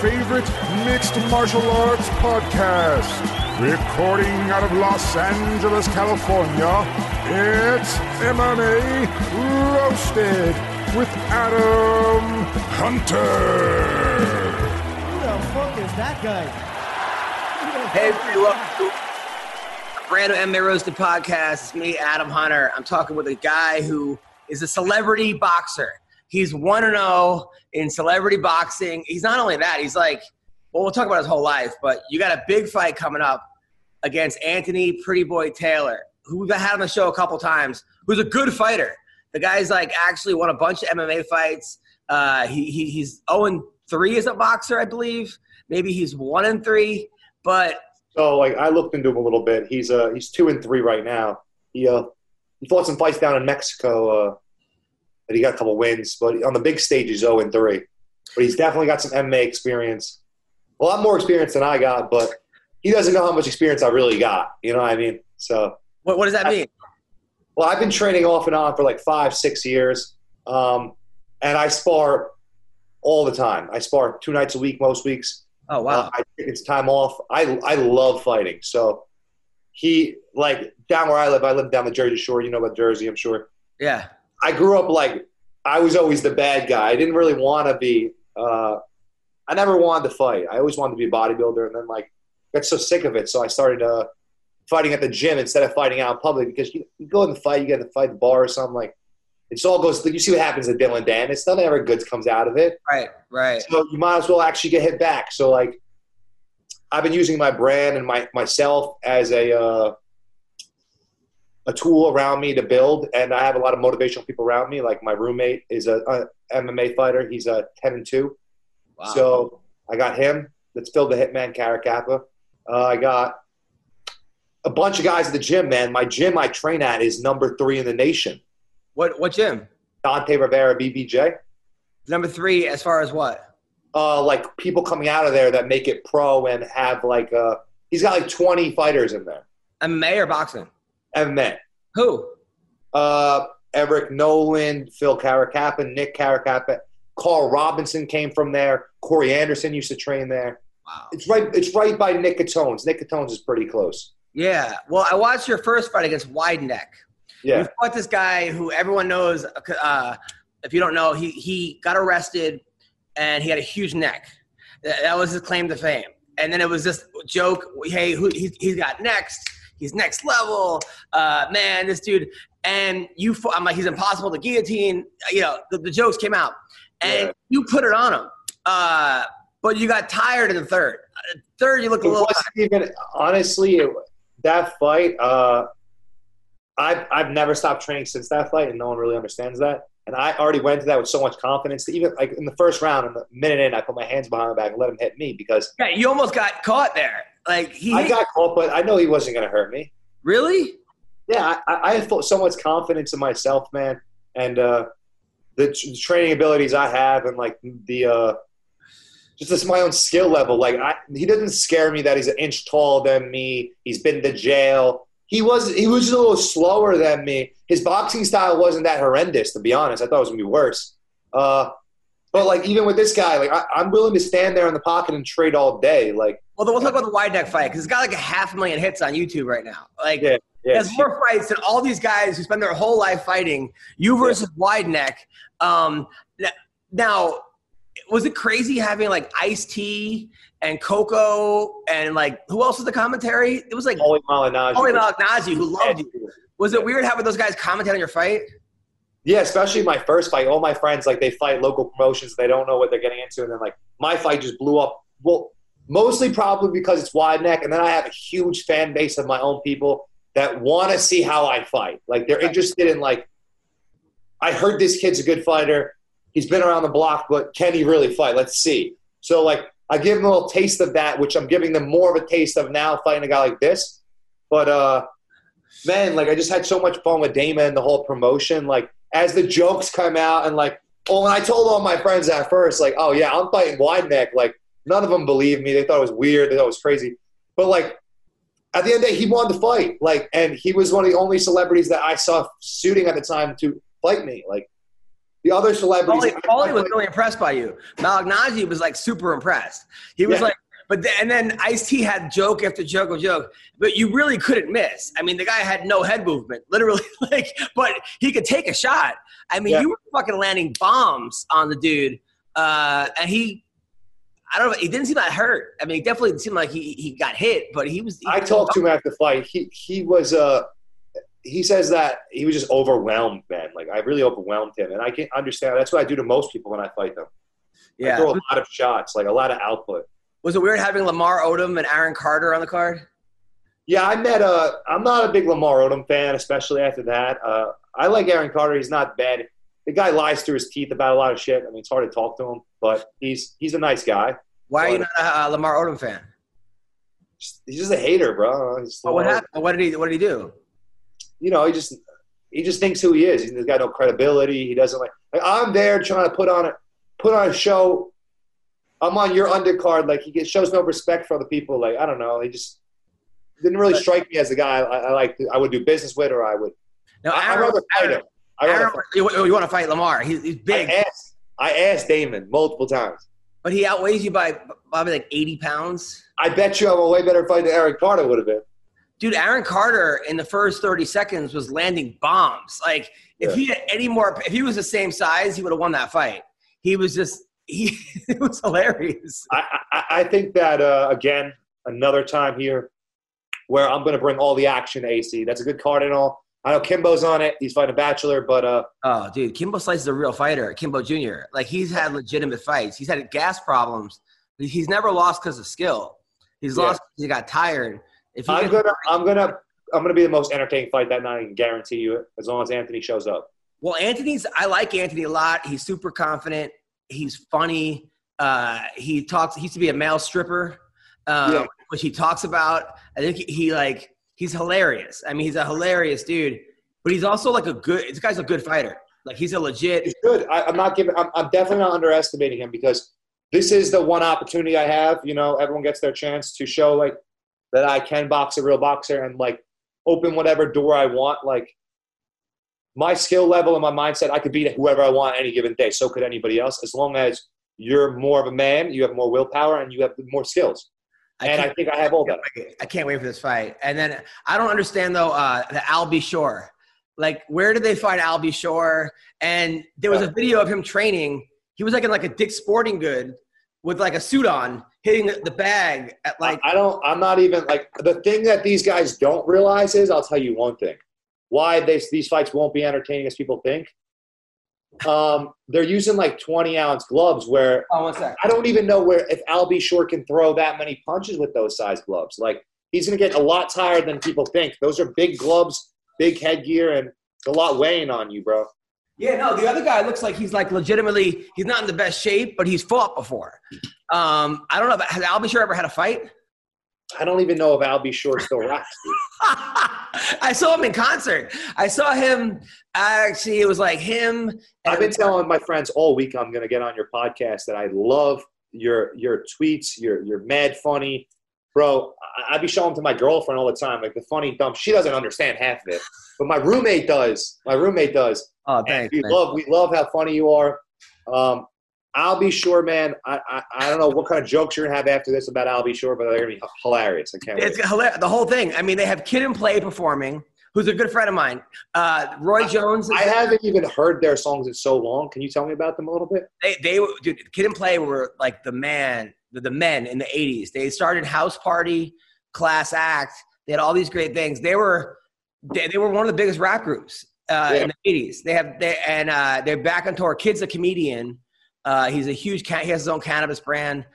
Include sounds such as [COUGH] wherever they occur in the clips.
favorite mixed martial arts podcast. Recording out of Los Angeles, California, it's MMA Roasted with Adam Hunter. Who the fuck is that guy? Hey, everybody, welcome to a brand new MMA Roasted podcast. It's me, Adam Hunter. I'm talking with a guy who is a celebrity boxer. He's 1 0 in celebrity boxing. He's not only that, he's like, well, we'll talk about his whole life, but you got a big fight coming up against Anthony Pretty Boy Taylor, who we've had on the show a couple times, who's a good fighter. The guy's like actually won a bunch of MMA fights. Uh, he, he, he's 0 3 as a boxer, I believe. Maybe he's 1 and 3. But So like I looked into him a little bit. He's uh he's two and three right now. He uh he fought some fights down in Mexico. Uh, and he got a couple wins, but on the big stage he's zero and three. But he's definitely got some MMA experience, a lot more experience than I got. But he doesn't know how much experience I really got. You know what I mean? So what, what does that mean? well, I've been training off and on for like five six years, um, and I spar all the time. I spar two nights a week most weeks. Oh, wow. Uh, I think it's time off. I I love fighting. So he like down where I live. I live down the Jersey Shore. You know about Jersey, I'm sure. Yeah. I grew up like I was always the bad guy. I didn't really want to be. Uh, I never wanted to fight. I always wanted to be a bodybuilder, and then like got so sick of it, so I started uh, fighting at the gym instead of fighting out in public because you, you go in the fight, you get to fight the bar or something like. It all goes. You see what happens to Dylan Dan. It's nothing ever good comes out of it. Right, right. So you might as well actually get hit back. So like, I've been using my brand and my myself as a uh, a tool around me to build, and I have a lot of motivational people around me. Like my roommate is a, a MMA fighter. He's a ten and two. Wow. So I got him. That's Phil the Hitman Caracappa. Uh, I got a bunch of guys at the gym. Man, my gym I train at is number three in the nation. what what gym? Dante Rivera BJJ. Number three, as far as what? uh, like people coming out of there that make it pro and have like uh, he's got like 20 fighters in there. MMA or boxing? MMA. Who? Uh, Eric Nolan, Phil Caracappa, Nick Caracappa, Carl Robinson came from there. Corey Anderson used to train there. Wow. It's right. It's right by Nick Catone's. Nick Catone's is pretty close. Yeah. Well, I watched your first fight against Wide Neck. Yeah. You fought this guy who everyone knows. Uh, if you don't know, he he got arrested and he had a huge neck. That, was his claim to fame. And then it was this joke. Hey, who, he's, he's got next. He's next level. Uh, man, this dude. And you, I'm like, he's impossible to guillotine. You know, the, the jokes came out, and Yeah. you put it on him. Uh, but you got tired in the third. Third, you looked It a little. even honestly it, that fight. Uh, I've I've never stopped training since that fight, and no one really understands that. And I already went to that with so much confidence that even like in the first round, in the minute in, I put my hands behind my back and let him hit me because Yeah, you almost got caught there. Like he I got caught, but I know he wasn't going to hurt me. really. Yeah, I, I have so much confidence in myself, man, and uh, the, t- training abilities I have, and like the uh, just this my own skill level. Like I, he doesn't scare me that he's an inch taller than me. He's been to jail. He was he was just a little slower than me. His boxing style wasn't that horrendous, to be honest. I thought it was gonna be worse. Uh, but like even with this guy, like I, I'm willing to stand there in the pocket and trade all day. Like Well, then we'll talk about the wide neck fight because it's got like a half a million hits on YouTube right now. Like, Yeah, yeah, has more fights than all these guys who spend their whole life fighting. You versus wide neck. Um, now, was it crazy having like Ice T and Coco and like who else was the commentary? It was like Paulie Malignaggi. Oli Malignaggi who loved you. Was it weird having those guys commentate on your fight? Yeah, especially my first fight. All my friends like they fight local promotions. They don't know what they're getting into, and then like my fight just blew up. Well, mostly probably because it's wide neck, and then I have a huge fan base of my own people that want to see how I fight. Like they're interested in like, I heard this kid's a good fighter. He's been around the block, but can he really fight? Let's see. So like I give them a little taste of that, which I'm giving them more of a taste of now fighting a guy like this. But uh, man, like I just had so much fun with Damon and the whole promotion. Like as the jokes come out and like, oh, and I told all my friends at first, like, oh yeah, I'm fighting wide neck. Like none of them believed me. They thought it was weird. They thought it was crazy. But like at the end of the day, he wanted to fight. Like, and he was one of the only celebrities that I saw suiting at the time to fight me. Like the other celebrities. Paulie, was really impressed by you. Malignaggi was like super impressed. He was Yeah. like, but then, and then Ice T had joke after joke of joke, but you really couldn't miss. I mean, the guy had no head movement, [LAUGHS] literally. Like, but he could take a shot. I mean, Yeah. you were fucking landing bombs on the dude, uh, and he. I don't know. He didn't seem that hurt. I mean, he definitely didn't seem like he, he got hit, but he was. He I talked to him after the fight. He he was uh he says that he was just overwhelmed, man. Like I really overwhelmed him, and I can understand. That's what I do to most people when I fight them. I Yeah. throw a lot of shots, like a lot of output. Was it weird having Lamar Odom and Aaron Carter on the card? Yeah, I met. Uh, I'm not a big Lamar Odom fan, especially after that. Uh, I like Aaron Carter. He's not bad. The guy lies through his teeth about a lot of shit. I mean, it's hard to talk to him, but he's he's a nice guy. Why are you not a uh, Lamar Odom fan? Just- He's just a hater, bro. He's- Oh, what happened? What did he? What did he do? you know, he just he just thinks who he is. He's got no credibility. He doesn't like, like I'm there trying to put on a put on a show. I'm on your undercard. Like he gets, shows no respect for other people. Like I don't know. He just didn't really strike me as a guy I, I like. I would do business with, or I would. No, I'd rather fight him. I rather Aaron you, you want to fight Lamar? He's, he's I big, asked. I asked Damon multiple times. but he outweighs you by probably like eighty pounds. I bet you I'm a way better fight than Aaron Carter would have been. Dude, Aaron Carter in the first thirty seconds was landing bombs. Like if Yeah. he had any more, if he was the same size, he would have won that fight. He was just he. [LAUGHS] it was hilarious. I, I, I think that uh, again, another time here where I'm going to bring all the action to AC. That's a good card and all. I know Kimbo's on it. He's fighting a bachelor, but uh, Oh, dude, Kimbo Slice is a real fighter. Kimbo Jr. Like he's had legitimate fights. He's had gas problems. He's never lost because of skill. He's Yeah. lost. He got tired. If he I'm gets- gonna, I'm gonna, I'm gonna be the most entertaining fight that night. I can guarantee you it, as long as Anthony shows up. Well, Anthony's. I like Anthony a lot. He's super confident. He's funny. Uh, he talks. He used to be a male stripper, uh, Yeah. which he talks about. I think he, he like. He's hilarious. I mean, he's a hilarious dude. But he's also like a good. This guy's a good fighter. Like he's a legit. He's good. I, I'm not giving. I'm, I'm definitely not underestimating him because this is the one opportunity I have. You know, everyone gets their chance to show like that I can box a real boxer and like open whatever door I want. Like my skill level and my mindset, I could beat whoever I want any given day. So could anybody else, as long as you're more of a man, you have more willpower, and you have more skills. And I think I have all that. I can't wait for this fight. And then I don't understand though uh, the Albie Shore. Like, where did they find Albie Shore? And there was a video of him training. He was like in like a Dick Sporting Good with like a suit on, hitting the, the bag at like. I don't. I'm not even like the thing that these guys don't realize is. I'll tell you one thing: why they, these fights won't be entertaining as people think. Um, they're using like 20 ounce gloves where Oh. I don't even know where if Albie Shore can throw that many punches with those size gloves. Like he's gonna get a lot tired than people think. Those are big gloves, big headgear, and a lot weighing on you, bro. Yeah, no, the other guy looks like he's like legitimately. He's not in the best shape, but he's fought before. Um, I don't know. Has Albie Shore ever had a fight? I don't even know if Albie Shore still rocks. [LAUGHS] I saw him in concert. I saw him. Actually, it was like him. I've been telling my friends all week I'm going to get on your podcast that I love your your tweets. You're you're mad funny, bro. I, I be showing them to my girlfriend all the time, like the funny dumb. She doesn't understand half of it, but my roommate does. My roommate does. Oh, And thanks. we man. love we love how funny you are. Um, I'll be sure, man. I, I I don't know what kind of jokes you're gonna have after this about I'll be sure, but they're gonna be hilarious. I can't wait. It's hilarious. The whole thing. I mean, they have Kid and Play performing, who's a good friend of mine. Uh, Roy Jones. I haven't even heard their songs in so long. Can you tell me about them a little bit? they, they, dude, Kid and Play were like the man, the, the men in the '80s. They started House Party, Class Act. They had all these great things. They were, they, they were one of the biggest rap groups uh, Yeah. in the '80s. They have, they, and uh, they're back on tour. Kid's a comedian. Uh, he's a huge. He has his own cannabis brand.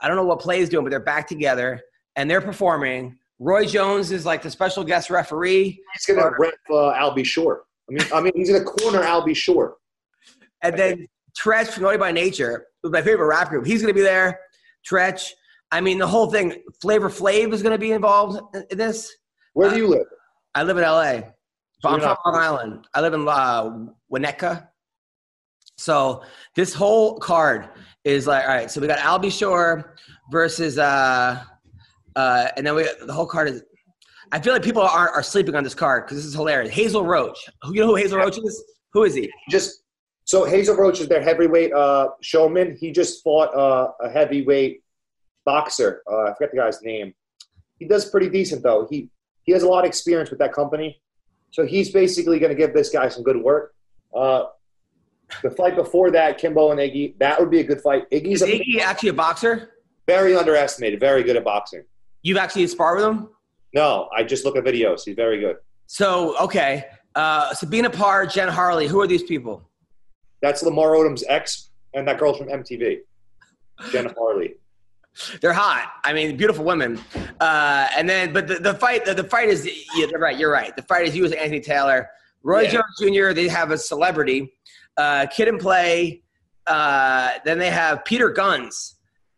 I don't know what play Play's doing, but they're back together and they're performing. Roy Jones is like the special guest referee. He's gonna rep uh, Albie Shore. I mean, I mean, he's gonna corner Albie Shore. And then Treach from Naughty by Nature, my favorite rap group, he's going to be there. Treach. I mean, the whole thing. Flavor Flav is going to be involved in- this. Where do you live? I live in LA, but I'm from Long Island. I live in uh, Winnetka. So this whole card is like, all right. So we got Albie Shore versus, uh, uh, and then we the whole card is. I feel like people are are sleeping on this card because this is hilarious. Hazel Roach. Who you know who Hazel Roach is? Who is he? Just so Hazel Roach is their heavyweight uh, showman. He just fought uh, a heavyweight boxer. Uh, I forget the guy's name. He does pretty decent though. He he has a lot of experience with that company, so he's basically going to give this guy some good work. Uh, the fight before that, Kimbo and Iggy, that would be a good fight. Iggy's Is a, Iggy actually a boxer? very underestimated, very good at boxing. You've actually sparred with him. No, I just look at videos. He's very good. So okay, uh, Sabrina Parr, Jen Harley. Who are these people? That's Lamar Odom's ex, and that girl's from MTV, Jen Harley. They're hot. I mean, beautiful women. Uh, and then, but the, the fight, the, the fight is, yeah, you're right. You're right. The fight is you as Anthony Taylor, Roy Yeah. Jones Jr. They have a celebrity, uh, Kid and Play. Uh, then they have Peter Gunz,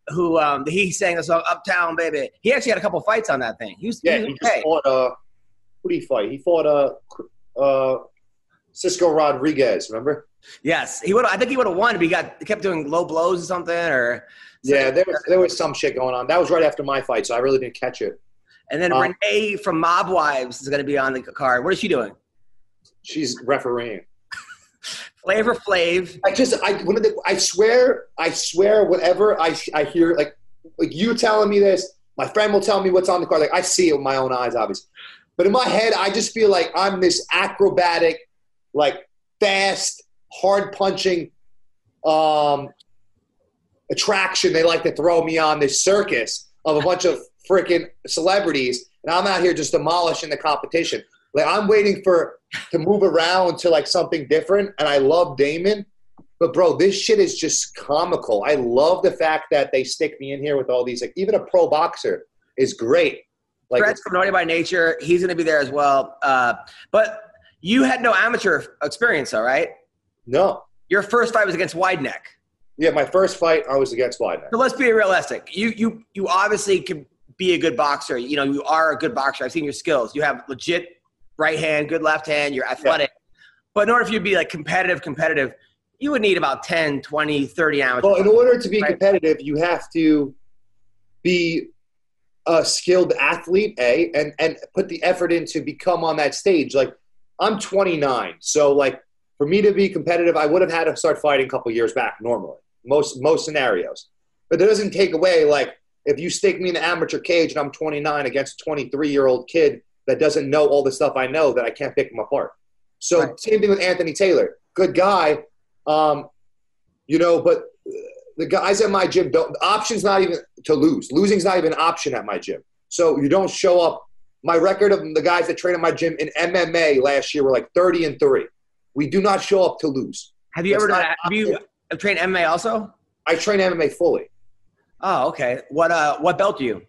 who um, he sang the song "Uptown Baby." He actually had a couple fights on that thing. He was, Yeah, he was fought. Uh, who did he fight? He fought uh, uh, Cisco Rodriguez. Remember? Yes, he would. I think he would have won, but he got kept doing low blows or something. Or Yeah, there was there was some shit going on. That was right after my fight, so I really didn't catch it. and then Um, Renee from Mob Wives is going to be on the card. What is she doing? She's refereeing. Flavor Flav. I just I one of the, I swear I swear whatever I I hear like like you telling me this, my friend will tell me what's on the card. Like I see it with my own eyes, obviously. But in my head, I just feel like I'm this acrobatic, like fast, hard punching um, attraction. They like to throw me on this circus of a bunch of freaking celebrities, and I'm out here just demolishing the competition. Like I'm waiting for to move around to like something different, and I love Damon. But bro, this shit is just comical. I love the fact that they stick me in here with all these. Like even a pro boxer is great. Like Fred's from Naughty by Nature. He's going to be there as well. Uh, but you had no amateur experience, all right? no, Your first fight was against Wideneck. yeah. My first fight, I was against Wideneck. So let's be realistic. You you you obviously can be a good boxer. You know, you are a good boxer. I've seen your skills. You have legit right hand, good left hand. You're athletic. But in order for you to be like competitive, competitive, you would need about 10, 20, 30 amateur. Well, in order to be Right. competitive, you have to be a skilled athlete, a, and and put the effort in to become on that stage. Like I'm 29, so like for me to be competitive, I would have had to start fighting a couple years back. Normally, most most scenarios, but that doesn't take away like if you stake me in the amateur cage and I'm 29 against a 23 year old kid that doesn't know all the stuff I know, that I can't pick him apart. So Right. same thing with Anthony Taylor, good guy, um, you know, but the guys at my gym don't. Option's not even to lose. Losing's not even an option at my gym. So you don't show up. My record of the guys that train at my gym in MMA last year were like 30 and three. We do not show up to lose. have you That's ever done? Have you trained MMA also? I train MMA fully. Oh, okay. What uh, what belt do you?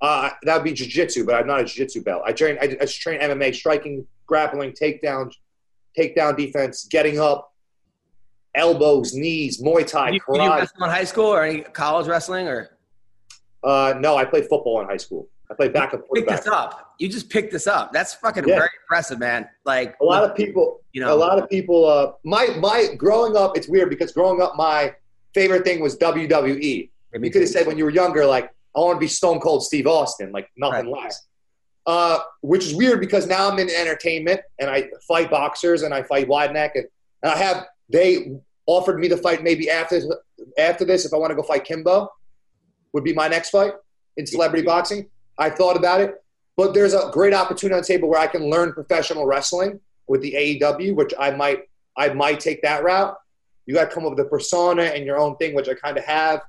Uh, that would be jiu-jitsu, but I'm not a jiu-jitsu belt. I train. I, I just train MMA, striking, grappling, takedown, takedown defense, getting up, elbows, knees, Muay Thai, you, did you karate. wrestle in high school or any college wrestling or? Uh, no, I played football in high school. I played backup Pick this up. You just picked this up. That's fucking Yeah. very impressive, man. Like A lot of people, you know, a lot of people. Uh, my my growing up, it's weird because growing up, my favorite thing was WWE. You could have said when you were younger, like I want to be Stone Cold Steve Austin, like nothing Right. less. Uh, which is weird because now I'm in entertainment and I fight boxers and I fight wide neck and, and I have they offered me to fight maybe after after this if I want to go fight Kimbo would be my next fight in celebrity boxing. I thought about it, but there's a great opportunity on the table where I can learn professional wrestling with the AEW, which I might I might take that route. You got to come up with a persona and your own thing, which I kind of have.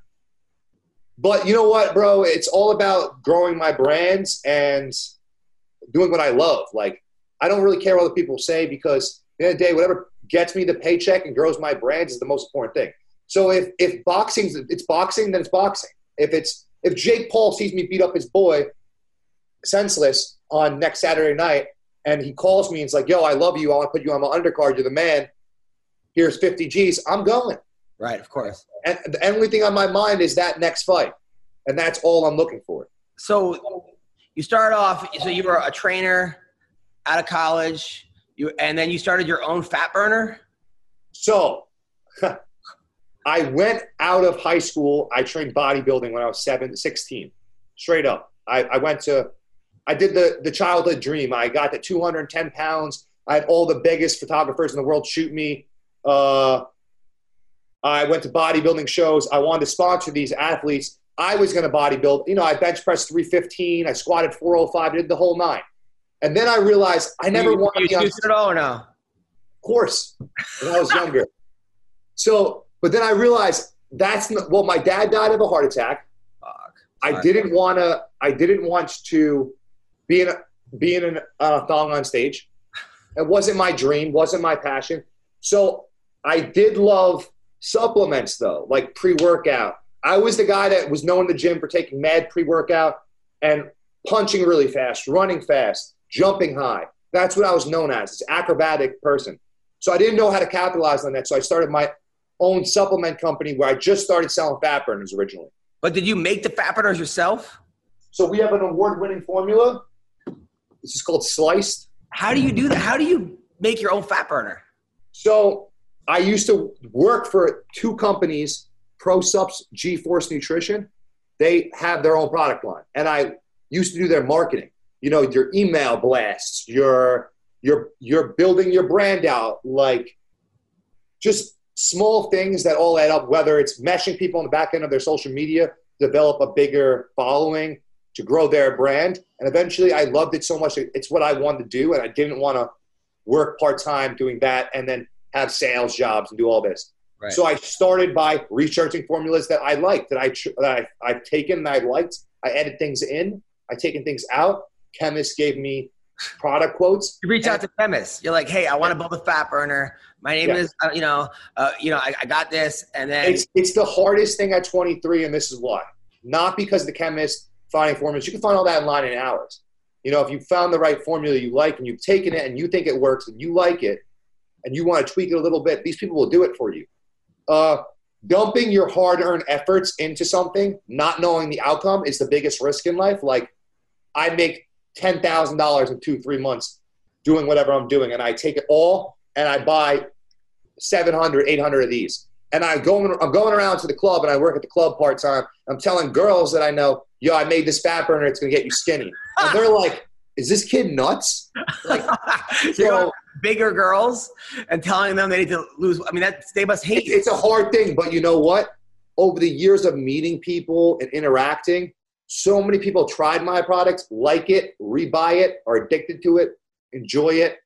But you know what, bro? It's all about growing my brands and doing what I love. Like, I don't really care what other people say because the end of the day, whatever gets me the paycheck and grows my brands is the most important thing. So if if boxing's it's boxing, then it's boxing. If it's if Jake Paul sees me beat up his boy senseless on next Saturday night and he calls me and like, yo, I love you, I want to put you on my undercard, you're the man. Here's 50 G's, I'm going. Right, of course. And the only thing on my mind is that next fight, and that's all I'm looking for. So you started off. So you were a trainer out of college. You and then you started your own fat burner. So [LAUGHS] I went out of high school. I trained bodybuilding when I was seven, 16, straight up. I, I went to, I did the, the childhood dream. I got to 210 pounds. I had all the biggest photographers in the world shoot me. Uh, I went to bodybuilding shows. I wanted to sponsor these athletes. I was going to bodybuild. You know, I bench pressed 315. I squatted 405. I did the whole nine. And then I realized I never you, wanted you to be on it all now. Of course, when I was younger. [LAUGHS] So, but then I realized that's not, well, my dad died of a heart attack. Fuck. I didn't want to. I didn't want to be in a, be in a uh, thong on stage. It wasn't my dream. wasn't my passion. So I did love supplements though, like pre workout. I was the guy that was known in the gym for taking mad pre workout and punching really fast, running fast, jumping high. That's what I was known as. This acrobatic person. So I didn't know how to capitalize on that. So I started my own supplement company where I just started selling fat burners originally. But did you make the fat burners yourself? So we have an award-winning formula. This is called Sliced. How do you do that? How do you make your own fat burner? So I used to work for two companies, ProSupps, G-Force Nutrition. They have their own product line, and I used to do their marketing. You know, your email blasts, your you're you're building your brand out, like just small things that all add up. Whether it's meshing people on the back end of their social media, develop a bigger following to grow their brand, and eventually, I loved it so much. It's what I wanted to do, and I didn't want to work part time doing that, and then have sales jobs and do all this. Right. So I started by researching formulas that I liked, that I that I I've taken and I liked. I added things in. I taken things out. Chemists gave me product quotes. You reach out to chemists. You're like, hey, I want to build a fat burner. My name Yeah. is, uh, you know, uh, you know, I, I got this, and then It's it's the hardest thing at 23, and this is why. Not because the chemist finding formulas. You can find all that in line in hours. You know, if you found the right formula you like and you've taken it and you think it works and you like it and you want to tweak it a little bit, these people will do it for you. Uh, dumping your hard-earned efforts into something, not knowing the outcome, is the biggest risk in life. Like, I make ten thousand dollars in two, three months doing whatever I'm doing, and I take it all and I buy 700, 800 of these. And I go, I'm going around to the club and I work at the club part time. I'm telling girls that I know, yo, I made this fat burner. It's going to get you skinny. And they're like, is this kid nuts? Like, [LAUGHS] so going bigger girls and telling them they need to lose. I mean, that they must hate it's, it's a hard thing, but you know what? Over the years of meeting people and interacting, so many people tried my products, like it, rebuy it, are addicted to it, enjoy it,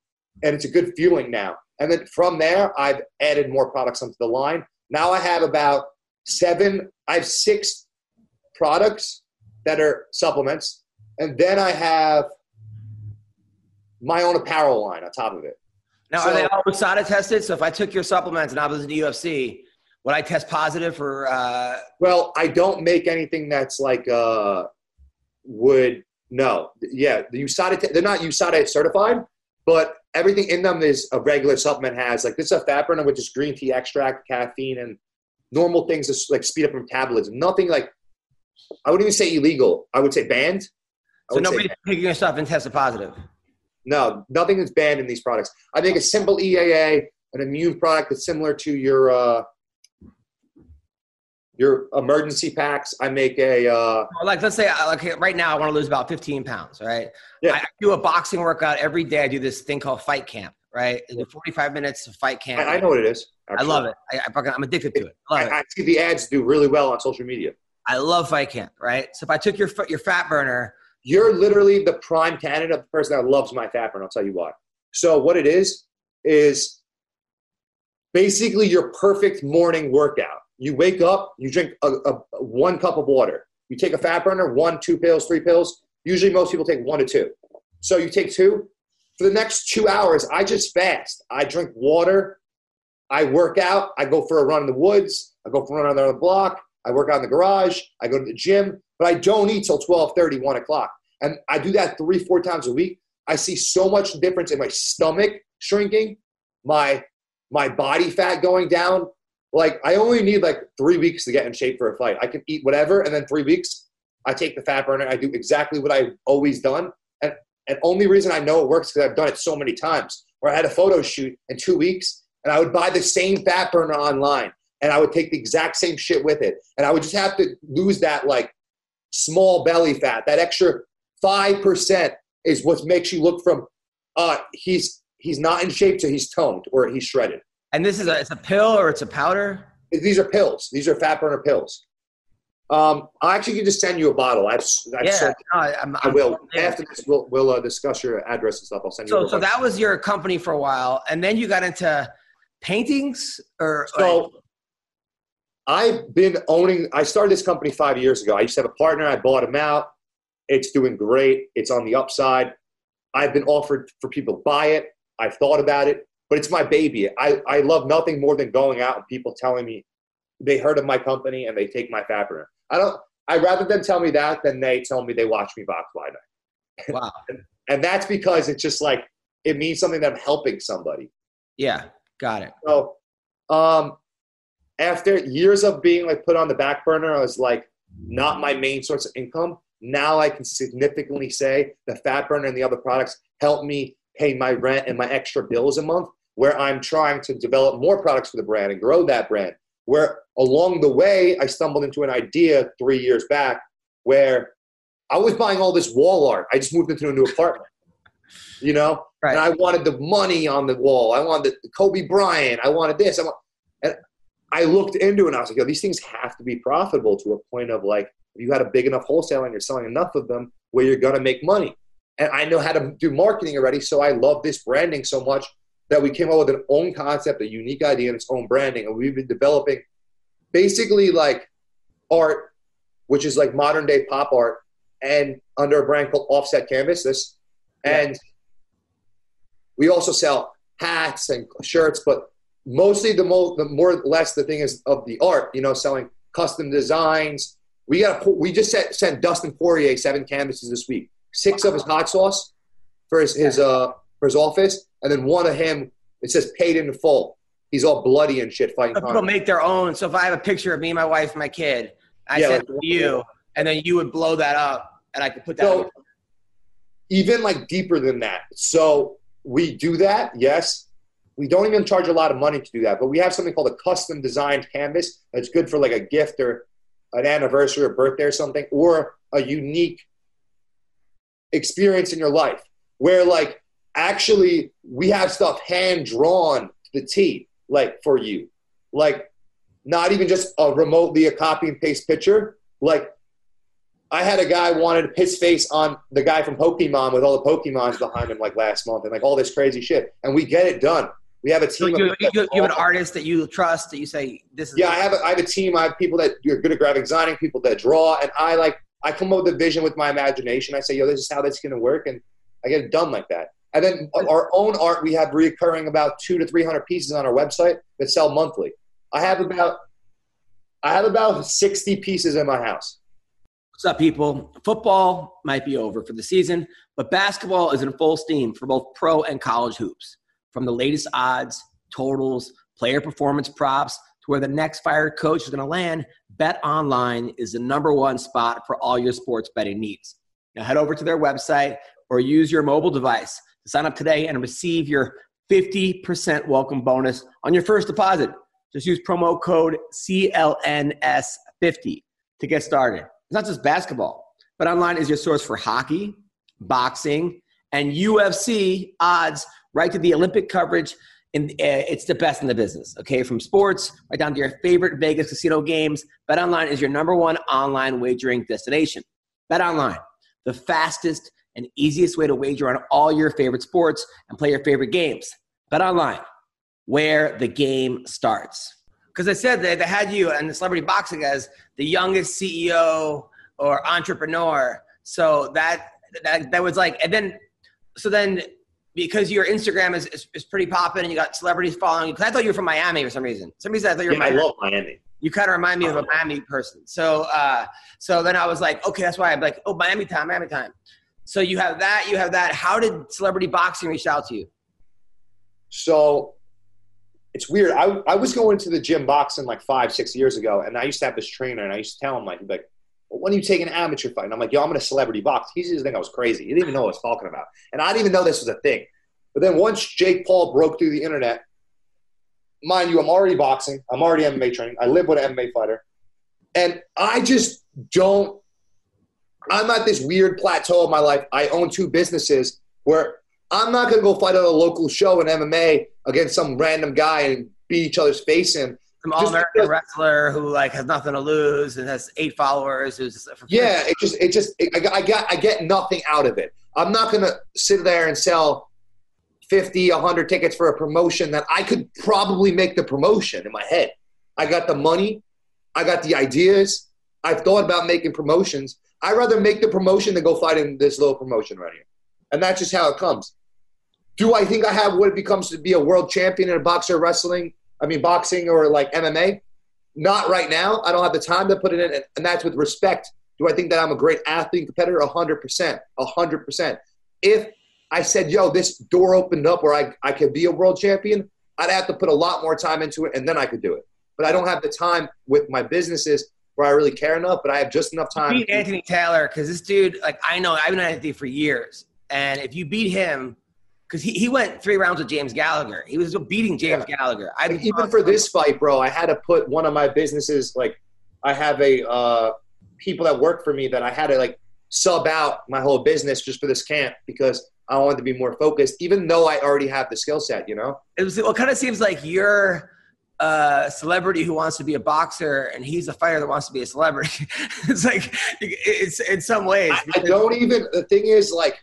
and it's a good feeling now. And then from there, I've added more products onto the line. Now I have about seven, I have six products that are supplements, and then I have my own apparel line on top of it. Now, are they all USADA tested? So if I took your supplements and I was in the UFC, would I test positive for? Uh, Well, I don't make anything that's like uh would no. Yeah, the USADA they're not USADA certified, but everything in them is a regular supplement has like this is a fat burner with just green tea extract, caffeine, and normal things to like speed up metabolism. Nothing like I wouldn't even say illegal. I would say banned. I so nobody's taking your stuff and tested positive. No, nothing is banned in these products. I make a simple EAA, an immune product that's similar to your uh, your emergency packs. I make a uh, Like, let's say, uh, like right now, I want to lose about 15 pounds, right? Yeah. I do a boxing workout every day. I do this thing called Fight Camp, right? Do 45 minutes of Fight Camp. I, I know what it is. I love it. I, I'm addicted to it. I I, it. I see the ads do really well on social media. I love Fight Camp, right? So if I took your your fat burner, You're literally the prime candidate of the person that loves my fat burn. I'll tell you why. So what it is is basically your perfect morning workout. You wake up, you drink a, a, one cup of water. You take a fat burner, one, two pills, three pills. Usually, most people take one to two. So you take two. For the next two hours, I just fast. I drink water. I work out. I go for a run in the woods. I go for a run on the block. I work out in the garage. I go to the gym, but I don't eat till 12 1 o'clock. And I do that three, four times a week. I see so much difference in my stomach shrinking, my my body fat going down, like I only need like three weeks to get in shape for a fight. I can eat whatever, and then three weeks, I take the fat burner. I do exactly what I've always done, and and only reason I know it works because I've done it so many times. Where I had a photo shoot in two weeks, and I would buy the same fat burner online, and I would take the exact same shit with it, and I would just have to lose that like small belly fat, that extra five percent is what makes you look from uh he's he's not in shape to he's toned or he's shredded. And this is a, it's a pill or it's a powder? These are pills. These are fat burner pills. Um, I actually can just send you a bottle. I've, I've Yeah, no, I, I'm, I I'm- will. yeah. After this, we'll, we'll uh, discuss your address and stuff. I'll send you. So, so that was your company for a while, and then you got into paintings, or So I've been owning. I started this company five years ago. I used to have a partner. I bought him out. It's doing great. It's on the upside. I've been offered for people to buy it. I've thought about it, but it's my baby. I, I love nothing more than going out and people telling me they heard of my company and they take my burner. I don't. I rather them tell me that than they tell me they watch me box by night. [LAUGHS] wow, And that's because it's just like it means something that I'm helping somebody. yeah, got it. So, um, after years of being like put on the back burner, I was like not my main source of income. Now I can significantly say the fat burner and the other products help me pay my rent and my extra bills a month. Where I'm trying to develop more products for the brand and grow that brand. Where along the way, I stumbled into an idea three years back where I was buying all this wall art. I just moved into a new apartment, you know, Right. and I wanted the money on the wall. I wanted the Kobe Bryant. I wanted this. I want, and I looked into it and I was like, yo, these things have to be profitable to a point of like, if you had a big enough wholesale and you're selling enough of them where you're going to make money. And I know how to do marketing already. So I love this branding so much that we came up with an own concept, a unique idea, and its own branding. And we've been developing basically like art, which is like modern day pop art, and under a brand called Offset Canvas. This, and we also sell hats and shirts, but mostly the more, the more or less the thing is of the art. You know, selling custom designs. We got we just sent, sent Dustin Poirier seven canvases this week. Six of his hot sauce for his, his uh for his office, and then one of him. It says paid in full. He's all bloody and shit fighting. People crime. make their own. So if I have a picture of me, my wife, my kid, I Yeah, send like- to you, and then you would blow that up, and I could put that. So even like deeper than that. So we do that, yes. We don't even charge a lot of money to do that, but we have something called a custom designed canvas that's good for like a gift or an anniversary or birthday or something, or a unique experience in your life where like actually we have stuff hand drawn to the T, like for you. Like not even just a remotely a copy and paste picture. Like I had a guy wanted his face on the guy from Pokemon with all the Pokemons behind him like last month and like all this crazy shit. And we get it done. We have a So team. you, of you, you have an artist that you trust that you say this is. yeah, I have a, I have a team. I have people that are good at graphic designing, people that draw, and I like I come up with a vision with my imagination. I say, yo, this is how this is going to work, and I get it done like that. And then our own art, we have reoccurring about two to three hundred pieces on our website that sell monthly. I have about I have about sixty pieces in my house. What's up, people? Football might be over for the season, but basketball is in full steam for both pro and college hoops. From the latest odds, totals, player performance props, to where the next fired coach is going to land, Bet Online is the number one spot for all your sports betting needs. Now head over to their website or use your mobile device to sign up today and receive your 50% welcome bonus on your first deposit. Just use promo code CLNS50 to get started. It's not just basketball, BetOnline is your source for hockey, boxing, and UFC odds right to the Olympic coverage. And uh, it's the best in the business. Okay, from sports right down to your favorite Vegas casino games. BetOnline is your number one online wagering destination. BetOnline, the fastest and easiest way to wager on all your favorite sports and play your favorite games. BetOnline, where the game starts. Because I said that they had you in the celebrity boxing as the youngest CEO or entrepreneur. So that that that was like, and then so then because your Instagram is, is, is pretty popping and you got celebrities following you. Because I thought you were from Miami for some reason. Some reason I thought you were. Yeah, I Miami. love Miami. You kind of remind me of a Miami person. So uh, so then I was like, okay, that's why I'm like, oh, Miami time, Miami time. So you have that, you have that. How did celebrity boxing reach out to you? So it's weird. I, I was going to the gym boxing like five, six years ago, and I used to have this trainer, and I used to tell him like, he'd be like, when you take an amateur fight? And I'm like, yo, I'm going to celebrity box. He used to think I was crazy. He didn't even know what I was talking about, and I didn't even know this was a thing. But then once Jake Paul broke through the internet, mind you, I'm already boxing. I'm already MMA training. I live with an MMA fighter, and I just don't. I'm at this weird plateau of my life. I own two businesses where I'm not to go fight at a local show in MMA against some random guy and beat each other's face in. Some all-American wrestler who like has nothing to lose and has eight followers. Who's yeah, it just it just it, I, I got I get nothing out of it. I'm not going to sit there and sell 50, 100 tickets for a promotion that I could probably make the promotion in my head. I got the money, I got the ideas. I've thought about making promotions. I'd rather make the promotion than go fight in this little promotion right here. And that's just how it comes. Do I think I have what it becomes to be a world champion in a boxer wrestling? I mean, boxing or like MMA? Not right now. I don't have the time to put it in. And that's with respect. Do I think that I'm a great athlete and competitor? 100%. 100%. If I said, yo, this door opened up where I, I could be a world champion, I'd have to put a lot more time into it and then I could do it. But I don't have the time with my businesses where I really care enough, but I have just enough time. Beat Anthony Taylor because this dude, like, I know I've known Anthony for years. And if you beat him, because he, he went three rounds with James Gallagher. He was beating James yeah. Gallagher. I even for this fight, bro, I had to put one of my businesses like I have a uh, people that work for me that I had to like sub out my whole business just for this camp because I wanted to be more focused, even though I already have the skill set. You know, it was. Well, kind of seems like you're a celebrity who wants to be a boxer and he's a fighter that wants to be a celebrity. [LAUGHS] it's like it's in some ways. I, I don't even. The thing is, like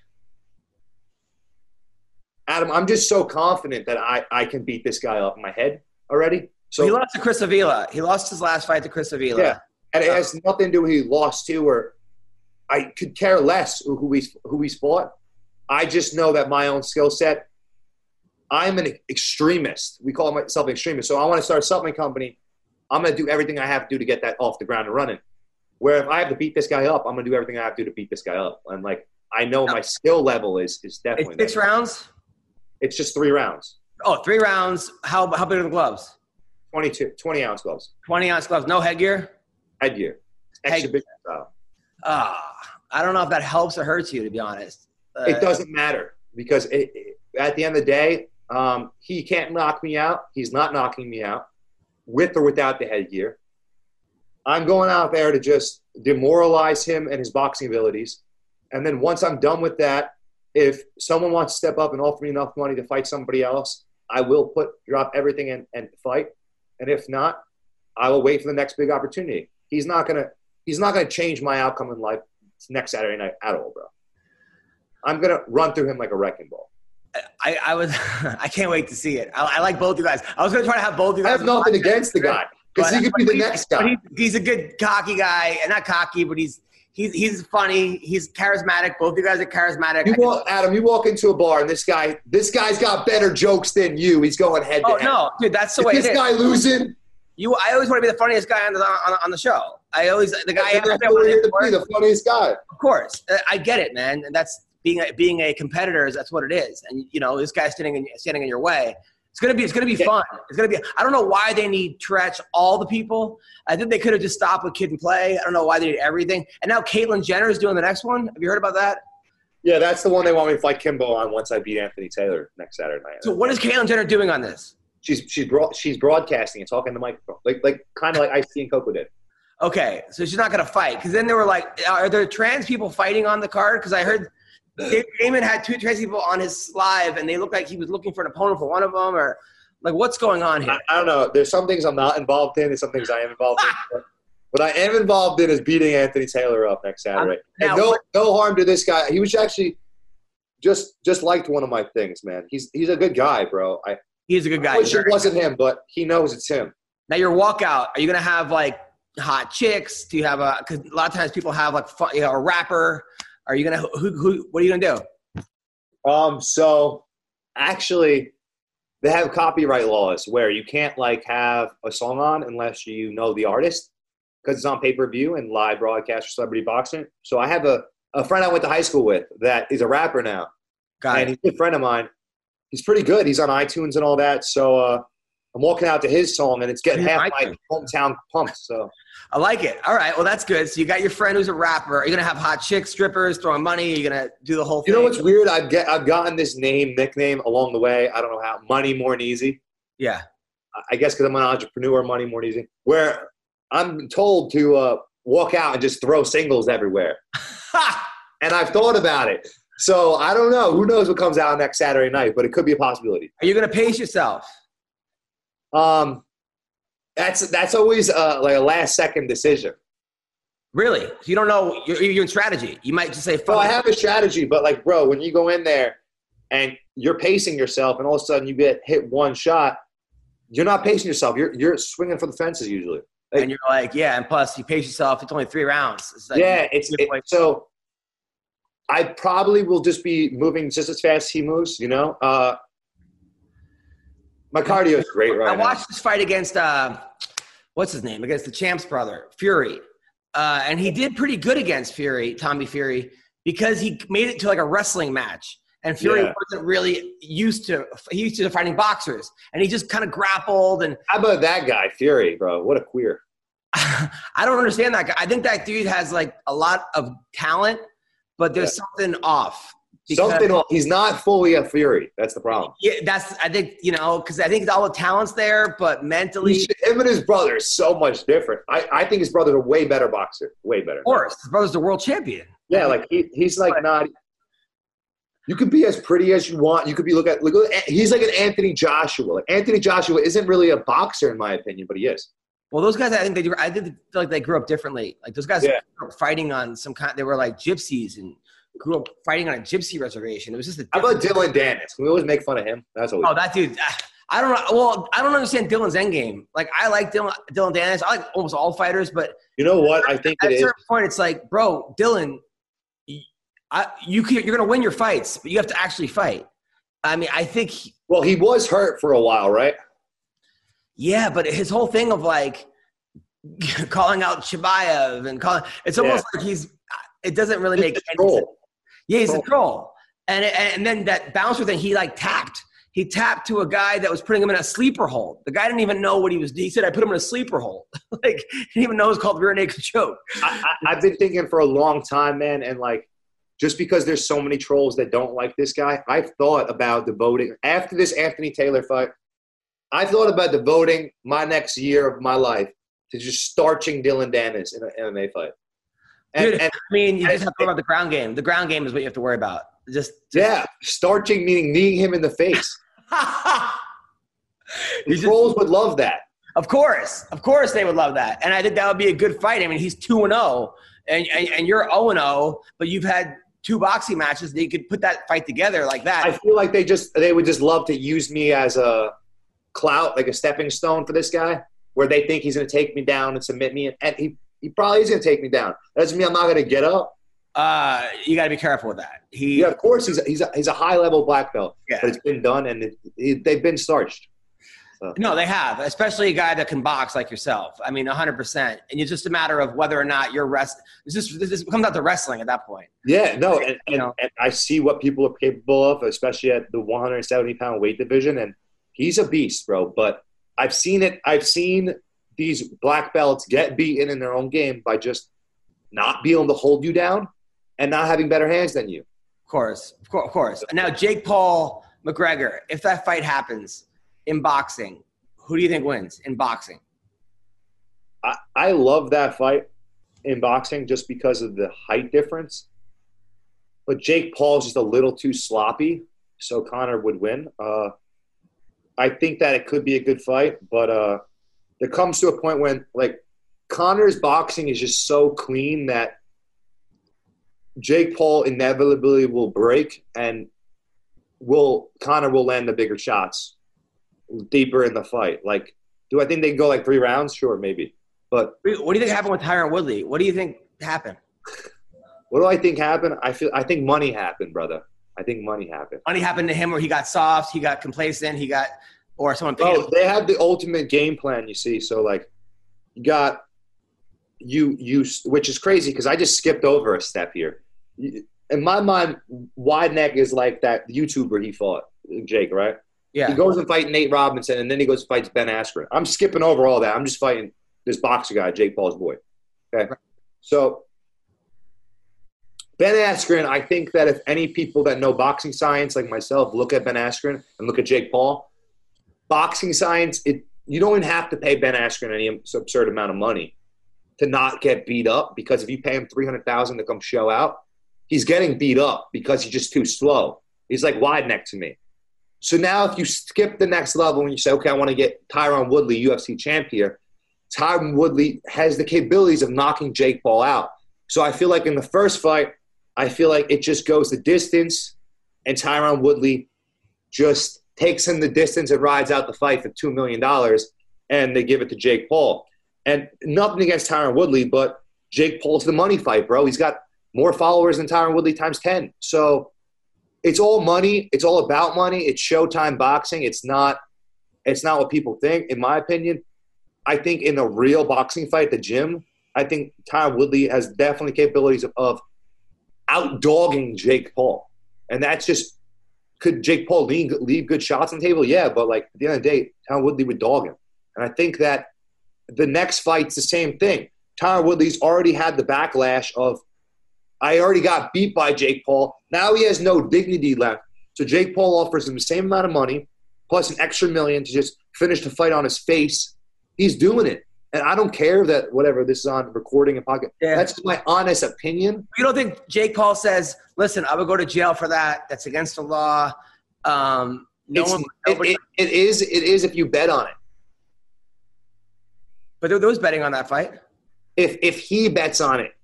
Adam, I'm just so confident that I, I can beat this guy up in my head already. So he lost to Chris Avila. He lost his last fight to Chris Avila. Yeah, and it has nothing to do with who he lost to, or I could care less who he's who he's fought. I just know that my own skill set. I'm an extremist. We call myself an extremist. So I want to start a supplement company. I'm going to do everything I have to do to get that off the ground and running. Where if I have to beat this guy up, I'm going to do everything I have to do to beat this guy up. And like I know my skill level is is definitely it's six rounds. It's just three rounds. Oh, three rounds. How how big are the gloves? 22, 20 ounce gloves. 20 ounce gloves. No headgear? Headgear. Exhibition style. Ah, I don't know if that helps or hurts you, to be honest. Uh, it doesn't matter because it, it, at the end of the day, um, he can't knock me out. He's not knocking me out with or without the headgear. I'm going out there to just demoralize him and his boxing abilities. And then once I'm done with that, if someone wants to step up and offer me enough money to fight somebody else, I will put drop everything and, and fight. And if not, I will wait for the next big opportunity. He's not gonna he's not gonna change my outcome in life next Saturday night at all, bro. I'm gonna run through him like a wrecking ball. I, I was [LAUGHS] I can't wait to see it. I, I, like both you guys. I was gonna try to have both you guys. I have nothing against the guy because he could be the next guy. he's a good cocky guy, and not cocky, but he's he's he's funny. He's charismatic. Both you guys are charismatic. You walk, Adam, you walk into a bar and this guy, this guy's got better jokes than you. He's going head oh, to head. no, dude, that's the if way. This guy is. losing. You, I always want to be the funniest guy on the on, on the show. I always the guy. That's to be the funniest guy. Of course, uh, I get it, man. And that's being a, being a competitor. Is that's what it is. And you know, this guy's standing in, standing in your way. It's gonna be it's gonna be fun. It's gonna be. I don't know why they need Treach all the people. I think they could have just stopped with Kid and Play. I don't know why they need everything. And now Caitlyn Jenner is doing the next one. Have you heard about that? Yeah, that's the one they want me to fight Kimbo on once I beat Anthony Taylor next Saturday night. So what is Caitlyn Jenner doing on this? She's she's broad, she's broadcasting and talking to microphone, like like kind of like Ice and Coco did. Okay, so she's not gonna fight because then they were like, are there trans people fighting on the card? Because I heard Damon had two trans people on his live, and they looked like he was looking for an opponent for one of them, or like, what's going on here? I, I don't know. There's some things I'm not involved in. There's some things I am involved in. [LAUGHS] What I am involved in is beating Anthony Taylor up next Saturday. Um, now, and no, no harm to this guy. He was actually just just liked one of my things, man. He's he's a good guy, bro. I he's a good guy. I wish it wasn't him, but he knows it's him. Now your walkout. Are you gonna have like hot chicks? Do you have a? Because a lot of times people have like you know, a rapper. Are you gonna who, who? What are you gonna do? Um. So actually, they have copyright laws where you can't like have a song on unless you know the artist because it's on pay per view and live broadcast for celebrity boxing. So I have a, a friend I went to high school with that is a rapper now. Got and it. he's a friend of mine. He's pretty good. He's on iTunes and all that. So uh, I'm walking out to his song, and it's getting half like my him. hometown pumped. So I like it. All right. Well, that's good. So you got your friend who's a rapper. Are you gonna have hot chicks, strippers, throwing money? Are you gonna do the whole thing? you know what's weird? I've get I've gotten this name nickname along the way. I don't know how. Money more than easy. Yeah. I guess because I'm an entrepreneur, money more than easy. Where I'm told to uh, walk out and just throw singles everywhere, [LAUGHS] and I've thought about it. So I don't know. Who knows what comes out next Saturday night? But it could be a possibility. Are you gonna pace yourself? Um, that's that's always uh, like a last second decision. Really? You don't know. You're, you're in strategy. You might just say, "Fuck." Well, I have a strategy, but like, bro, when you go in there and you're pacing yourself, and all of a sudden you get hit one shot, you're not pacing yourself. You're you're swinging for the fences usually. Like, and you're like, yeah. And plus, you pace yourself. It's only three rounds. It's like, yeah, it's it, so. I probably will just be moving just as fast as he moves. You know, uh, my cardio is great right I now. watched this fight against uh, what's his name? Against the Champs brother, Fury, uh, and he did pretty good against Fury, Tommy Fury, because he made it to like a wrestling match. And Fury Yeah. wasn't really used to he used to fighting boxers, and he just kind of grappled. And How about that guy, Fury, bro? What a queer. [LAUGHS] I don't understand that guy. I think that dude has like a lot of talent, but there's something off. Something. off- He's not fully a Fury. That's the problem. Yeah, that's I think you know because I think all the talent's there, but mentally, should- him and his brother is so much different. I, I think his brother's a way better boxer. Way better. of course, his brother's the world champion. Yeah, like he, he's like But- not. You could be as pretty as you want. You could be look at look. He's like an Anthony Joshua. Like Anthony Joshua isn't really a boxer in my opinion, but he is. Well, those guys, I think they do. I did feel like they grew up differently. Like those guys Yeah. grew up fighting on some kind. They were like gypsies and grew up fighting on a gypsy reservation. It was just a. How about Dillon Danis? Can we always make fun of him? That's always. Oh, that dude. ah, I don't know. Well, I don't understand Dillon's endgame. Like I like Dillon, Dillon Danis. I like almost all fighters, but you know what? I think at a is. certain point, it's like, bro, Dillon, I, you can, you're gonna win your fights, but you have to actually fight. I mean, I think, he- Well, he was hurt for a while, right? yeah, but his whole thing of like [LAUGHS] calling out Chibayev and calling, it's almost like he's. It doesn't really make It's any sense. Yeah, he's a Troll. And, and then that bouncer thing, he like tapped. He tapped to a guy that was putting him in a sleeper hold. The guy didn't even know what he was. Doing. He said, "I put him in a sleeper hold." [LAUGHS] like he didn't even know it was called rear naked choke. I, I, I've been thinking for a long time, man, and like just because there's so many trolls that don't like this guy, I've thought about devoting after this Anthony Taylor fight. I thought about devoting my next year of my life to just starching Dillon Danis in an MMA fight. And, Dude, and I mean, you just have to worry about the ground game. The ground game is what you have to worry about. Just, just yeah, starching meaning kneeing him in the face. [LAUGHS] The trolls would love that. of course, of course, they would love that, and I think that would be a good fight. I mean, he's two and oh, zero, and and you're zero and zero, but you've had two boxing matches. You could put that fight together like that. I feel like they just they would just love to use me as a clout, like a stepping stone for this guy, where they think he's going to take me down and submit me, and he he probably is going to take me down. That doesn't mean I'm not going to get up. uh, you got to be careful with that. He, Yeah, of course he's a, he's a, he's a high level black belt, Yeah. but it's been done and it, it, they've been starched. No, they have, especially a guy that can box like yourself. I mean, 100%. And it's just a matter of whether or not you're rest. This just this comes out to wrestling at that point. Yeah, no, and, and, and I see what people are capable of, especially at the 170 pound weight division, and he's a beast, bro. But I've seen it. I've seen these black belts get beaten in their own game by just not being able to hold you down and not having better hands than you. Of course, of course, of course. Now, Jake Paul McGregor, if that fight happens in boxing, who do you think wins in boxing? I, I love that fight in boxing just because of the height difference. But Jake Paul's just a little too sloppy, so Conor would win. Uh, I think that it could be a good fight, but uh, there comes to a point when like Conor's boxing is just so clean that Jake Paul inevitably will break and will Conor will land the bigger shots deeper in the fight. Like, do I think they can go like three rounds? Sure, maybe. But What do you think happened with Tyron Woodley? What do you think happened? what do I think happened? I feel I think money happened, brother. I think money happened. Money happened to him where he got soft, he got complacent, he got, or someone paid Oh, they have the ultimate game plan, you see. So like, you got you you, which is crazy because I just skipped over a step here. In my mind, Wideneck is like that YouTuber he fought, Jake, right? Yeah. He goes and fights Nate Robinson, and then he goes and fights Ben Askren. I'm skipping over all that. I'm just fighting this boxer guy, Jake Paul's boy. Okay. So Ben Askren, I think that if any people that know boxing science, like myself, look at Ben Askren and look at Jake Paul, boxing science, it you don't even have to pay Ben Askren any absurd amount of money to not get beat up because if you pay him three hundred thousand to come show out, he's getting beat up because he's just too slow. He's like Wideneck to me. So now if you skip the next level and you say, okay, I want to get Tyron Woodley, UFC champ here, Tyron Woodley has the capabilities of knocking Jake Paul out. So I feel like in the first fight, I feel like it just goes the distance, and Tyron Woodley just takes him the distance and rides out the fight for $2 million, and they give it to Jake Paul. And nothing against Tyron Woodley, but Jake Paul's the money fight, bro. He's got more followers than Tyron Woodley times 10. So it's all money. It's all about money. It's Showtime boxing. It's not. It's not what people think, in my opinion. I think in a real boxing fight the gym, I think Tyron Woodley has definitely capabilities of, of outdogging Jake Paul, and that's just could Jake Paul leave, leave good shots on the table? Yeah, but like at the end of the day, Tyron Woodley would dog him, and I think that the next fight's the same thing. Tyron Woodley's already had the backlash of I already got beat by Jake Paul. Now he has no dignity left. So Jake Paul offers him the same amount of money plus an extra million to just finish the fight on his face. He's doing it. And I don't care that whatever this is on recording and pocket. Yeah. That's my honest opinion. You don't think Jake Paul says, "Listen, I would go to jail for that. That's against the law." Um, no it's, one. It, it, it is. It is if you bet on it. but there, there was betting on that fight. If if he bets on it,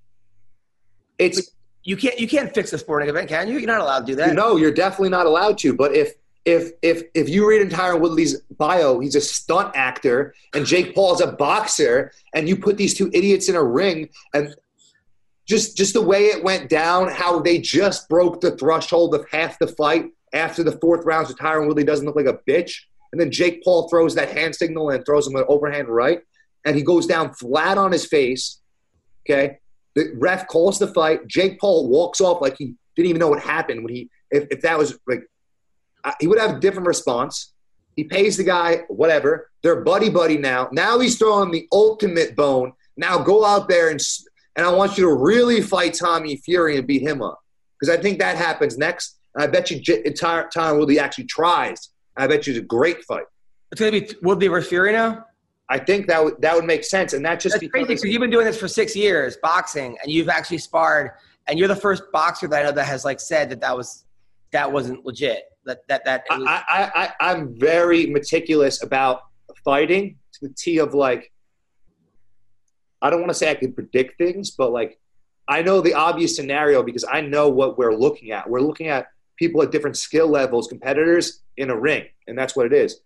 it's You can't you can't fix a sporting event, can you? You're not allowed to do that. no, you're definitely not allowed to. But if if if if you read Tyron Woodley's bio, he's a stunt actor, and Jake Paul's a boxer, and you put these two idiots in a ring, and just just the way it went down, how they just broke the threshold of half the fight after the fourth round, so Tyron Woodley doesn't look like a bitch, and then Jake Paul throws that hand signal and throws him an overhand right, and he goes down flat on his face. Okay, the ref calls the fight. Jake Paul walks off like he didn't even know what happened when he if, if that was like he would have a different response. He pays the guy whatever. They're buddy buddy now. Now he's throwing the ultimate bone. Now go out there and and I want you to really fight Tommy Fury and beat him up because I think that happens next. And I bet you J- Tyron Woodley actually tries. I bet you it's a great fight. It's gonna be Woodley versus Fury now. I think that would that would make sense, and that just That's crazy because because you've been doing this for six years, boxing, and you've actually sparred, and you're the first boxer that I know that has like said that that was that wasn't legit. That that that was, I, I, I, I'm very meticulous about fighting to the T of like, I don't want to say I can predict things, but like, I know the obvious scenario because I know what we're looking at. We're looking at people at different skill levels, competitors in a ring, and that's what it is.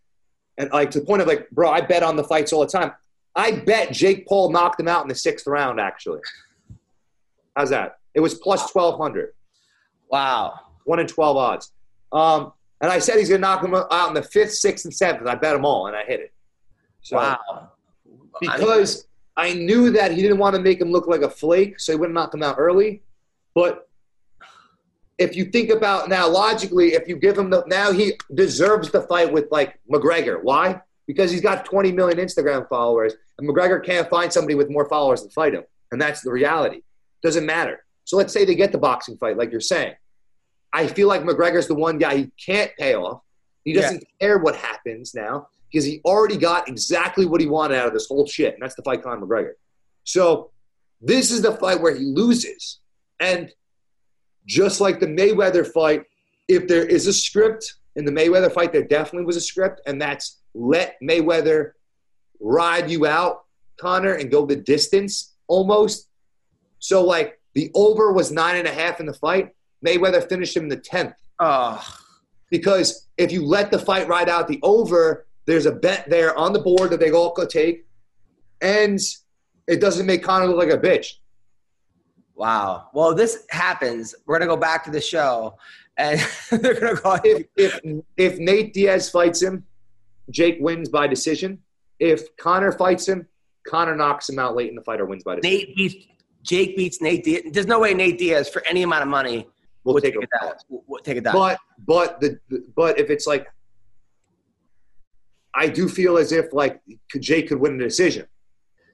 And like to the point of like, bro, I bet on the fights all the time. I bet Jake Paul knocked him out in the sixth round. Actually, how's that? It was plus twelve hundred wow. one in 12 odds. Um, and I said he's going to knock him out in the fifth, sixth, and seventh. I bet them all, and I hit it. So, wow. Because I knew that he didn't want to make him look like a flake, so he wouldn't knock him out early. But if you think about now, logically, if you give him the now he deserves the fight with like McGregor. Why? Because he's got 20 million Instagram followers, and McGregor can't find somebody with more followers to fight him, and that's the reality. Doesn't matter. So let's say they get the boxing fight, like you're saying. I feel like McGregor's the one guy he can't pay off. He doesn't care what happens now because he already got exactly what he wanted out of this whole shit, and that's the fight Conor McGregor. So this is the fight where he loses. And just like the Mayweather fight, if there is a script in the Mayweather fight, there definitely was a script, and that's let Mayweather ride you out, Conor, and go the distance almost. So like the over was nine and a half in the fight. Mayweather finished him in the tenth Oh, because if you let the fight ride out the over, there's a bet there on the board that they all could take, and it doesn't make Conor look like a bitch. wow. Well, this happens. We're gonna go back to the show, and [LAUGHS] they're gonna call If if if Nate Diaz fights him, Jake wins by decision. If Conor fights him, Conor knocks him out late in the fight or wins by decision. Nate beats Jake beats Nate Diaz. There's no way Nate Diaz for any amount of money We'll would take take it. it down. Would take it down. But but the, but if it's like I do feel as if like Jake could win the decision.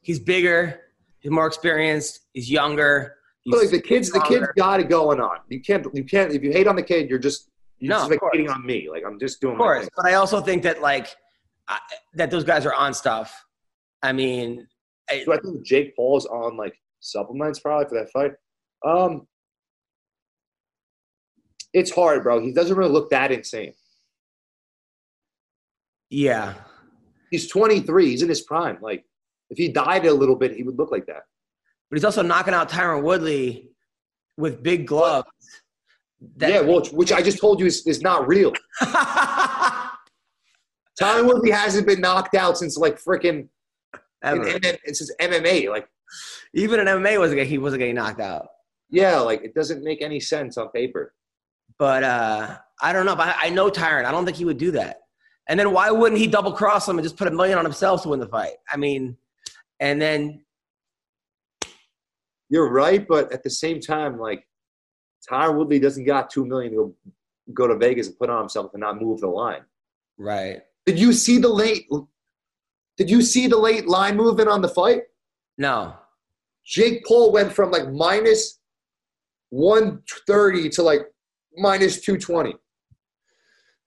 He's bigger. He's more experienced. He's younger. He's like the kids, the kids got it going on. You can't, you can't. If you hate on the kid, you're just you're No, just like hating on me. Like I'm just doing Of course, but I also think that like I, that those guys are on stuff. I mean, I, Do I think Jake Paul's on like supplements probably for that fight? Um, it's hard, bro. He doesn't really look that insane. yeah, He's 23. He's in his prime. Like if he died a little bit, he would look like that. but he's also knocking out Tyron Woodley with big gloves. That- yeah, well, which I just told you is, is not real. [LAUGHS] Tyron Woodley hasn't been knocked out since like freaking since MMA. Like, Even in MMA, wasn't he wasn't getting knocked out. yeah, like it doesn't make any sense on paper. But uh, I don't know. But I, I know Tyron. I don't think he would do that. And then why wouldn't he double cross him and just put a million on himself to win the fight? I mean, and then You're right, but at the same time, like Tyron Woodley doesn't got two million to go, go to Vegas and put on himself and not move the line. right. Did you see the late? Did you see the late line movement on the fight? No. Jake Paul went from like minus one thirty to like minus two twenty.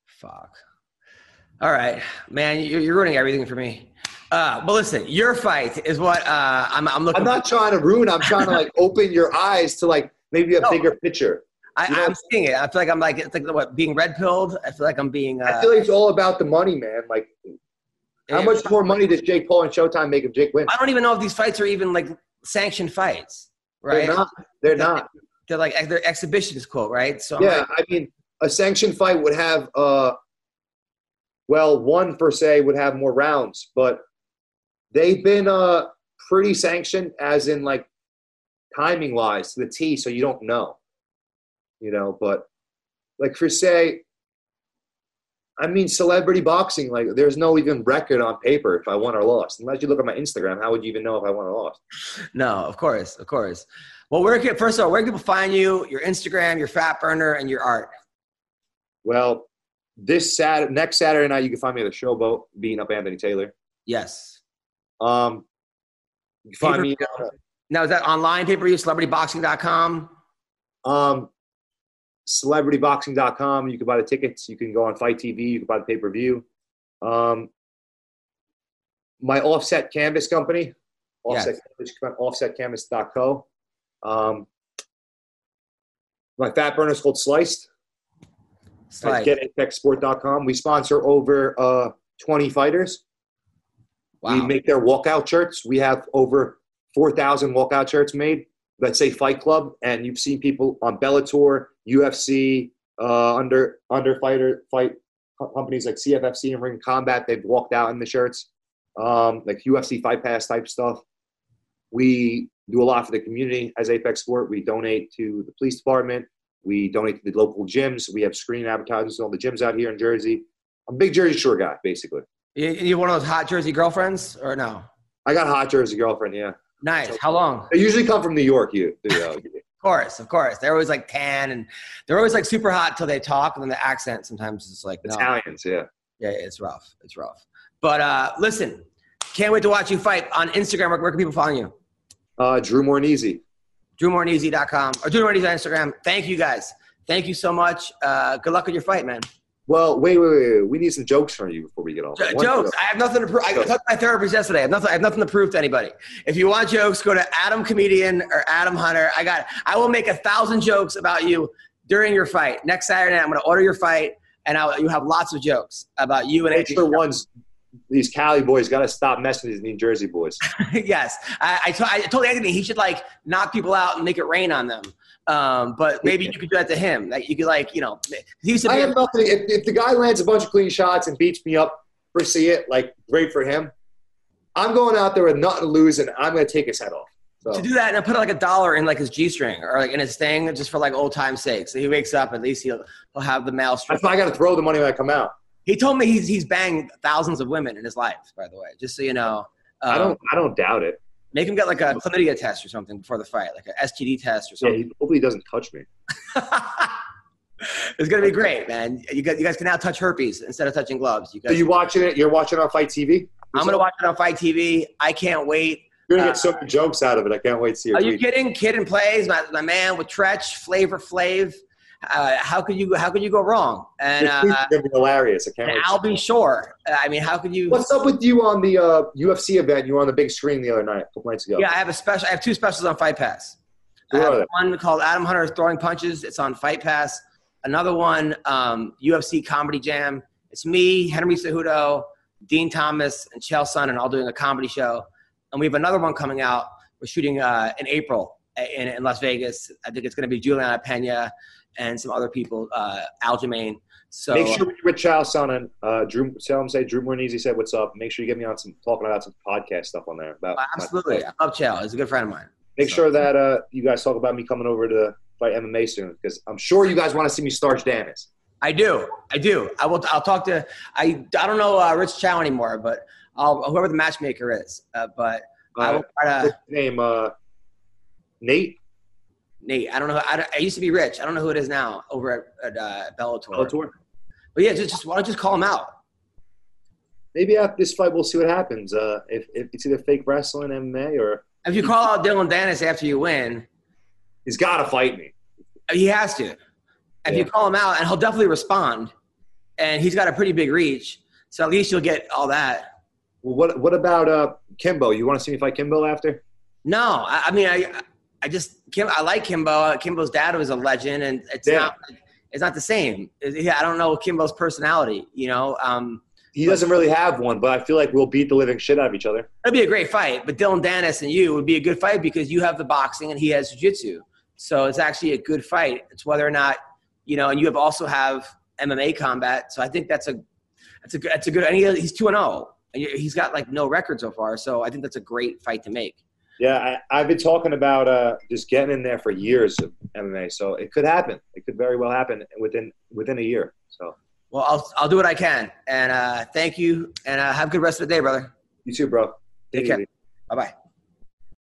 Fuck. All right, man, you're, you're ruining everything for me. Uh, but listen, your fight is what uh, I'm, I'm looking. I'm not trying to ruin. I'm trying to like [LAUGHS] open your eyes to like maybe a No. bigger picture. I, you know- I'm seeing it. I feel like I'm like it's like what being red pilled. I feel like I'm being. Uh, I feel like it's all about the money, man. Like, how much more money does Jake Paul and Showtime make if Jake wins? I don't even know if these fights are even like sanctioned fights, right? They're not. They're not. They're like they're exhibitions, quote, right? So I'm Yeah, like, I mean, a sanctioned fight would have, uh, well, one per se would have more rounds, but they've been uh pretty sanctioned, as in like timing wise to the T, so you don't know, you know. But like for say, I mean, celebrity boxing, like there's no even record on paper if I won or lost. Unless you look at my Instagram, how would you even know if I won or lost? no, of course, of course. Well, where can first of all, where can people find you? Your Instagram, your fat burner, and your art. Well, this Saturday, next Saturday night, you can find me at the Showboat beating up Anthony Taylor. Yes. Um, you can find me Pay-per-view. Now is that online pay per view? Celebrityboxing.com. um, celebrityboxing.com. You can buy the tickets. You can go on Fight TV. You can buy the pay per view. Um, my offset canvas company, offset, Yes. canvas, offsetcanvas.co. Um, my fat burner is called Sliced. Slice. At getapexsport.com. We sponsor over uh, 20 fighters. Wow. We make their walkout shirts. We have over 4,000 walkout shirts made that say Fight Club, and you've seen people on Bellator, UFC, uh, under under fighter fight companies like CFFC and Ring Combat. They've walked out in the shirts, um, like UFC Fight Pass type stuff. We do a lot for the community as Apex Sport. We donate to the police department. We donate to the local gyms. We have screen advertisements in all the gyms out here in Jersey. I'm a big Jersey Shore guy, basically. You, you one of those hot Jersey girlfriends or no? I got a hot Jersey girlfriend, yeah. Nice. How long? They usually come from New York. You, you know. [LAUGHS] Of course, of course. They're always like tan and they're always like super hot till they talk, and then the accent sometimes is like no. Italians, yeah. Yeah, it's rough. It's rough. But uh, listen, can't wait to watch you fight on Instagram. Where, where can people find you? Uh, Drew Morneasy. DrewMorneasy.com or Drew Morneasy on Instagram. Thank you guys. Thank you so much. Uh, good luck with your fight, man. Well, wait, wait, wait, wait. We need some jokes from you before we get off. J- jokes. joke. I have nothing to prove. I talked to my therapist yesterday. I have nothing. I have nothing to prove to anybody. If you want jokes, go to Adam Comedian or Adam Hunter. I got. I will make a thousand jokes about you during your fight next Saturday. I'm going to order your fight, and I'll, you have lots of jokes about you and Extra Adrian. ones. These Cali boys got to stop messing with these New Jersey boys. [LAUGHS] yes, I, I, to- I told Anthony he should like knock people out and make it rain on them. Um, but maybe you could do that to him. Like you could like you know he used to I have nothing. If, if the guy lands a bunch of clean shots and beats me up for see it, like great for him. I'm going out there with nothing to lose, and I'm going to take his head off. So to do that and I put like a dollar in like his G string or like in his thing just for like old time's sake. So he wakes up at least he'll he'll have the string. that's why I got to throw the money when I come out. He told me he's he's banged thousands of women in his life. By the way, just so you know. Um, I don't. I don't doubt it. make him get like a chlamydia test or something before the fight, like a STD test or Yeah, something. he, hopefully he doesn't touch me. [LAUGHS] It's gonna be great, man. You guys, you guys can now touch herpes instead of touching gloves. You So guys, you watching it? You're watching on Fight TV. I'm gonna watch it on Fight TV. I can't wait. You're gonna get so many jokes out of it. I can't wait to see Are you tweet. kidding? Kid and plays, my, my man with Treach, Flavor Flav. Uh, how could you how could you go wrong? And uh, be hilarious. I can't and wait. I'll be sure. Uh, I mean, how could you? What's up with you on the uh, UFC event? You were on the big screen the other night, a couple nights ago. Yeah, I have a special. I have two specials on Fight Pass. I have one called Adam Hunter Throwing Punches. It's on Fight Pass. Another one, um, UFC Comedy Jam. It's me, Henry Cejudo, Dean Thomas, and Chael Sonnen all doing a comedy show. And we have another one coming out. We're shooting uh, in April in, in Las Vegas. I think it's going to be Juliana Pena and some other people, uh, Aljamain. So Make sure with Chael Sonnen and uh, Drew. Tell him say Drew Mournet said what's up. Make sure you get me on some talking about some podcast stuff on there. About uh, absolutely, I love Chael. He's a good friend of mine. Make sure that uh, you guys talk about me coming over to fight MMA soon because I'm sure you guys want to see me starch Danis. I do. I do. I will. I'll talk to. I. I don't know uh, Rich Chou anymore, but I'll whoever the matchmaker is. Uh, but I Uh, will try to. name uh, Nate Nate. I don't know. I, I used to be Rich. I don't know who it is now over at, at uh, Bellator. Bellator. But yeah, just, just why don't you just call him out? Maybe after this fight, we'll see what happens. Uh, if, if it's either fake wrestling, MMA, or If you call out Dillon Danis after you win, he's got to fight me. he has to. If you call him out, and he'll definitely respond, and he's got a pretty big reach, so at least you'll get all that. Well, what what about uh, Kimbo? You want to see me fight Kimbo after? No, I, I mean, I, I just Kim. I like Kimbo. Kimbo's dad was a legend, and it's Yeah. not. It's not the same. It- I don't know Kimbo's personality. You know, um, He doesn't really have one, but I feel like we'll beat the living shit out of each other. it'd be a great fight. But Dillon Danis and you would be a good fight because you have the boxing and he has jiu-jitsu. So it's actually a good fight. It's whether or not you know, and you have also have MMA combat. So I think that's a that's a good that's a good. And he, he's two and zero. He's got like no record so far. So I think that's a great fight to make. Yeah, I, I've been talking about uh, just getting in there for years of MMA, so it could happen. It could very well happen within within a year. So Well, I'll I'll do what I can. And uh, thank you. And uh, have a good rest of the day, brother. you too, bro. Take care. Bye bye.